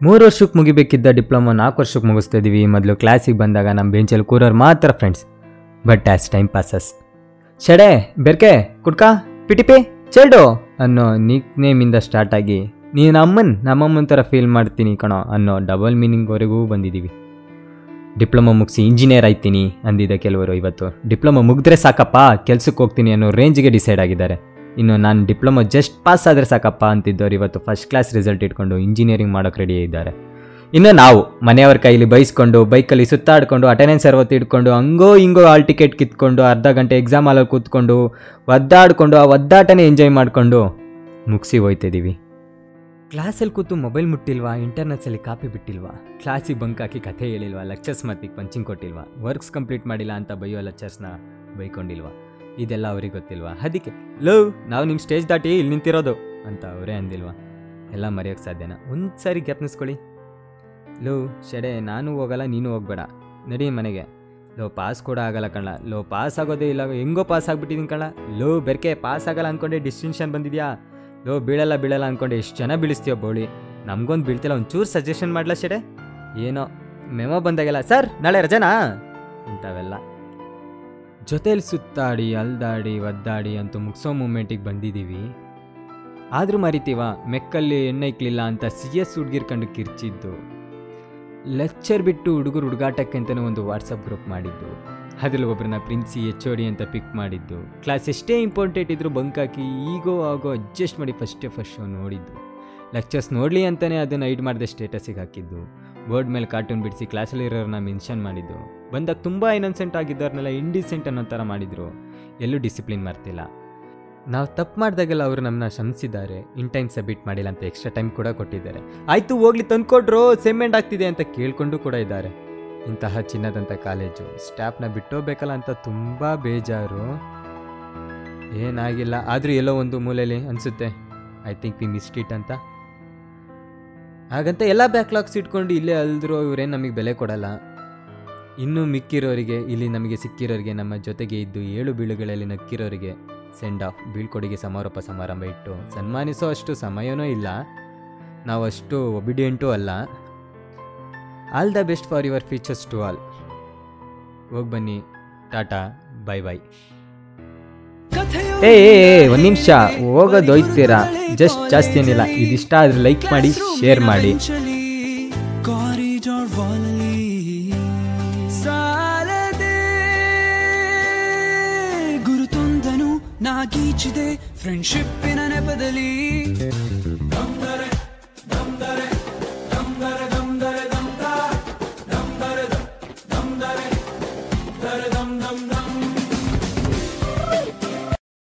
ಮೂರು ವರ್ಷಕ್ಕೆ ಮುಗಿಬೇಕಿದ್ದ ಡಿಪ್ಲೊಮಾ ನಾಲ್ಕು ವರ್ಷಕ್ಕೆ ಮುಗಿಸ್ತಾ ಇದ್ದೀವಿ ಮೊದಲು ಕ್ಲಾಸಿಗೆ ಬಂದಾಗ ನಮ್ಮ ಬೆಂಚಲ್ಲಿ ಕೂರೋರು ಮಾತ್ರ friends but as time passes ಶಡೆ, ಬೆರ್ಕೆ, ಕುಡ್ಕ, ಪಿಟಿಪಿ, ಚೆಲ್ಡು ಅನ್ನೋ ನಿಕ್ ನೇಮಿಂದ ಸ್ಟಾರ್ಟ್ ಆಗಿ, ನೀನು ಅಮ್ಮನ್ ನಮ್ಮಮ್ಮನ ಥರ ಫೀಲ್ ಮಾಡ್ತೀನಿ ಕಣೋ ಅನ್ನೋ ಡಬಲ್ ಮೀನಿಂಗ್ವರೆಗೂ ಬಂದಿದ್ದೀವಿ ಡಿಪ್ಲೊಮಾ ಮುಗಿಸಿ ಇಂಜಿನಿಯರ್ ಆಯ್ತೀನಿ ಅಂದಿದ್ದ ಕೆಲವರು ಇವತ್ತು. ಡಿಪ್ಲೊಮಾ ಮುಗಿದ್ರೆ ಸಾಕಪ್ಪ, ಕೆಲ್ಸಕ್ಕೆ ಹೋಗ್ತೀನಿ ಅನ್ನೋ ರೇಂಜ್ಗೆ ಡಿಸೈಡ್ ಆಗಿದ್ದಾರೆ. ಇನ್ನು ನಾನು ಡಿಪ್ಲೊಮಾ ಜಸ್ಟ್ ಪಾಸ್ ಆದರೆ ಸಾಕಪ್ಪ ಅಂತಿದ್ದವ್ರು ಇವತ್ತು ಫಸ್ಟ್ ಕ್ಲಾಸ್ ರಿಸಲ್ಟ್ ಇಟ್ಕೊಂಡು ಇಂಜಿನಿಯರಿಂಗ್ ಮಾಡೋಕೆ ರೆಡಿ ಇದ್ದಾರೆ. ಇನ್ನು ನಾವು ಮನೆಯವ್ರ ಕೈಲಿ ಬೈಸ್ಕೊಂಡು, ಬೈಕಲ್ಲಿ ಸುತ್ತಾಡ್ಕೊಂಡು ಅಟೆಂಡೆನ್ಸ್ ಅರವತ್ತು ಇಟ್ಕೊಂಡು, ಹಂಗೋ ಹಿಂಗೋ ಆಲ್ ಟಿಕೆಟ್ ಕಿತ್ಕೊಂಡು, ಅರ್ಧ ಗಂಟೆ ಎಕ್ಸಾಮ್ ಹಾಲಲ್ಲಿ ಕೂತ್ಕೊಂಡು, ಒದ್ದಾಡಿಕೊಂಡು, ಆ ಒದ್ದಾಟನೇ ಎಂಜಾಯ್ ಮಾಡಿಕೊಂಡು ಮುಗಿಸಿ ಹೋಯ್ತಿದ್ದೀವಿ ಕ್ಲಾಸಲ್ಲಿ ಕೂತು ಮೊಬೈಲ್ ಮುಟ್ಟಿಲ್ವಾ ಇಂಟರ್ನೆಟ್ಸಲ್ಲಿ ಕಾಪಿ ಬಿಟ್ಟಿಲ್ವಾ ಕ್ಲಾಸಿಗೆ ಬಂಕ್ ಹಾಕಿ ಕಥೆ ಹೇಳಿಲ್ವಾ ಲೆಕ್ಚರ್ಸ್ ಮತ್ತಿಗೆ ಪಂಚಿಂಗ್ ಕೊಟ್ಟಿಲ್ವಾ ವರ್ಕ್ಸ್ ಕಂಪ್ಲೀಟ್ ಮಾಡಿಲ್ಲ ಅಂತ ಬೈಯೋ ಲೆಕ್ಚರ್ಸ್ನ ಬೈಕೊಂಡಿಲ್ವಾ? ಇದೆಲ್ಲ ಅವ್ರಿಗೆ ಗೊತ್ತಿಲ್ವಾ? ಅದಕ್ಕೆ ಲವ್ ನಾವು ನಿಮ್ಮ ಸ್ಟೇಜ್ ದಾಟಿ ಇಲ್ಲಿ ನಿಂತಿರೋದು ಅಂತ ಅವರೇ ಅಂದಿಲ್ವಾ? ಎಲ್ಲ ಮರೆಯೋಕ್ಕೆ ಸಾಧ್ಯನ? ಒಂದು ಸಾರಿ ಜ್ಞಾಪನಿಸ್ಕೊಳ್ಳಿ ಲೋ, ಶಡೆ, ನಾನು ಹೋಗಲ್ಲ, ನೀನು ಹೋಗ್ಬೇಡ. ನಡಿ ಮನೆಗೆ. ಲೋ ಪಾಸ್ ಕೂಡ ಆಗಲ್ಲ ಕಣ ಲೋ ಪಾಸ್ ಆಗೋದೇ ಇಲ್ಲ. ಹೆಂಗೋ ಪಾಸ್ ಆಗ್ಬಿಟ್ಟಿದ್ದೀನಿ ಕಣ ಲೋ, ಬೆರ್ಕೆ ಪಾಸ್ ಆಗಲ್ಲ ಅಂದ್ಕೊಂಡೆ ಡಿಸ್ಟಿಂಕ್ಷನ್ ಬಂದಿದ್ಯಾ? ಲೋ, ಬೀಳಲ್ಲ ಬೀಳಲ್ಲ ಅಂದ್ಕೊಂಡೆ ಎಷ್ಟು ಜನ ಬೀಳಿಸ್ತೀಯೋ ಬೋಳಿ. ನಮಗೊಂದು ಬೀಳ್ತಿಲ್ಲ, ಒಂಚೂರು ಸಜೆಷನ್ ಮಾಡ್ಲಾ ಶಡೆ? ಏನೋ ಮೆಮೋ ಬಂದಾಗೆಲ್ಲ. ಸರ್, ನಾಳೆ ರಜನಾ? ಇಂಥವೆಲ್ಲ. ಜೊತೇಲಿ ಸುತ್ತಾಡಿ, ಅಲ್ದಾಡಿ, ಒದ್ದಾಡಿ ಅಂತ ಮುಗಿಸೋ ಮೂಮೆಂಟಿಗೆ ಬಂದಿದ್ದೀವಿ. ಆದರೂ ಮರಿತೀವ, ಮೆಕ್ಕಲ್ಲಿ ಎಣ್ಣೆ ಇಕ್ಲಿಲ್ಲ ಅಂತ ಸಿ ಎಸ್ ಹುಡ್ಗಿರ್ ಕಂಡು ಕಿರ್ಚಿದ್ದು. ಲೆಕ್ಚರ್ ಬಿಟ್ಟು ಹುಡುಗರು ಹುಡುಗಾಟಕ್ಕೆ ಅಂತಲೇ ಒಂದು ವಾಟ್ಸಪ್ ಗ್ರೂಪ್ ಮಾಡಿದ್ದು. ಅದ್ರಲ್ಲಿ ಒಬ್ಬರನ್ನ ಪ್ರಿನ್ಸಿ, ಎಚ್ ಅಂತ ಪಿಕ್ ಮಾಡಿದ್ದು. ಕ್ಲಾಸ್ ಎಷ್ಟೇ ಇಂಪಾರ್ಟೆಂಟ್ ಇದ್ದರೂ ಬಂಕ್ ಹಾಕಿ, ಈಗೋ, ಆಗೋ ಅಡ್ಜಸ್ಟ್ ಮಾಡಿ ಫಸ್ಟೇ ಫಸ್ಟ್ ಶೋ ನೋಡಿದ್ದು. ಲೆಕ್ಚರ್ಸ್ ನೋಡಲಿ ಅಂತಲೇ ಅದನ್ನು ಐಡ್ ಮಾಡಿದೆ ಸ್ಟೇಟಸಿಗೆ ಹಾಕಿದ್ದು. ಬೋರ್ಡ್ ಮೇಲೆ ಕಾರ್ಟೂನ್ ಬಿಡಿಸಿ ಕ್ಲಾಸಲ್ಲಿರೋರನ್ನ ಮೆನ್ಷನ್ ಮಾಡಿದ್ದು. ಬಂದಾಗ ತುಂಬ ಇನ್ನೊನ್ಸೆಂಟ್ ಆಗಿದ್ದವ್ರನ್ನೆಲ್ಲ ಇಂಡಿಸೆಂಟ್ ಅನ್ನೋ ಥರ ಮಾಡಿದರು. ಎಲ್ಲೂ ಡಿಸಿಪ್ಲಿನ್ ಮಾಡ್ತಿಲ್ಲ. ನಾವು ತಪ್ಪು ಮಾಡಿದಾಗೆಲ್ಲ ಅವರು ನಮ್ಮನ್ನ ಶ್ರಮಿಸಿದ್ದಾರೆ ಇನ್ ಟೈಮ್ ಸಬ್ಮಿಟ್ ಮಾಡಿಲ್ಲ ಅಂತ ಎಕ್ಸ್ಟ್ರಾ ಟೈಮ್ ಕೂಡ ಕೊಟ್ಟಿದ್ದಾರೆ. ಆಯಿತು, ಹೋಗ್ಲಿ, ತಂದ್ಕೊಟ್ರು ಸೆಮೆಂಟ್ ಆಗ್ತಿದೆ ಅಂತ ಕೇಳಿಕೊಂಡು ಕೂಡ ಇದ್ದಾರೆ. ಇಂತಹ ಚಿನ್ನದಂಥ ಕಾಲೇಜು ಸ್ಟಾಫ್ನ ಬಿಟ್ಟೋಗ್ಬೇಕಲ್ಲ ಅಂತ ತುಂಬ ಬೇಜಾರು. ಏನಾಗಿಲ್ಲ, ಆದರೂ ಎಲ್ಲೋ ಒಂದು ಮೂಲೆಯಲ್ಲಿ ಅನಿಸುತ್ತೆ. I think we missed it ಅಂತ. ಹಾಗಂತ ಎಲ್ಲ ಬ್ಯಾಕ್ಲಾಗ್ಸ್ ಇಟ್ಕೊಂಡು ಇಲ್ಲೇ ಅಲ್ದ್ರು ಇವ್ರೇನು ನಮಗೆ ಬೆಲೆ ಕೊಡಲ್ಲ. ಇನ್ನು ಮಿಕ್ಕಿರೋರಿಗೆ, ಇಲ್ಲಿ ನಮಗೆ ಸಿಕ್ಕಿರೋರಿಗೆ, ನಮ್ಮ ಜೊತೆಗೆ ಇದ್ದು ಏಳು ಬೀಳುಗಳಲ್ಲಿ ನಕ್ಕಿರೋರಿಗೆ ಸೆಂಡ್ ಆಫ್ ಬೀಳ್ಕೊಡುಗೆ ಸಮಾರೋಪ ಸಮಾರಂಭ ಇಟ್ಟು ಸನ್ಮಾನಿಸೋ ಅಷ್ಟು ಸಮಯನೂ ಇಲ್ಲ. ನಾವು ಅಷ್ಟು ಒಬಿಡಿಯಂಟೂ ಅಲ್ಲ. All the best for your futures to all ಹೋಗಿ ಬನ್ನಿ. ಟಾಟಾ ಬೈ ಬೈ ಏ ಒಂದ್ ನಿಮಿಷ. ಹೋಗೋದು ಹೋಯ್ತೀರಾ ಜಸ್ಟ್ ಜಾಸ್ತಿ ಏನಿಲ್ಲ. ಇದಿಷ್ಟ ಆದರೆ ಲೈಕ್ ಮಾಡಿ ಶೇರ್ ಮಾಡಿ. ನಾಗೀಚಿದೆ ಫ್ರೆಂಡ್ಶಿಪ್ಪಿನ ನೆಪದಲ್ಲಿ.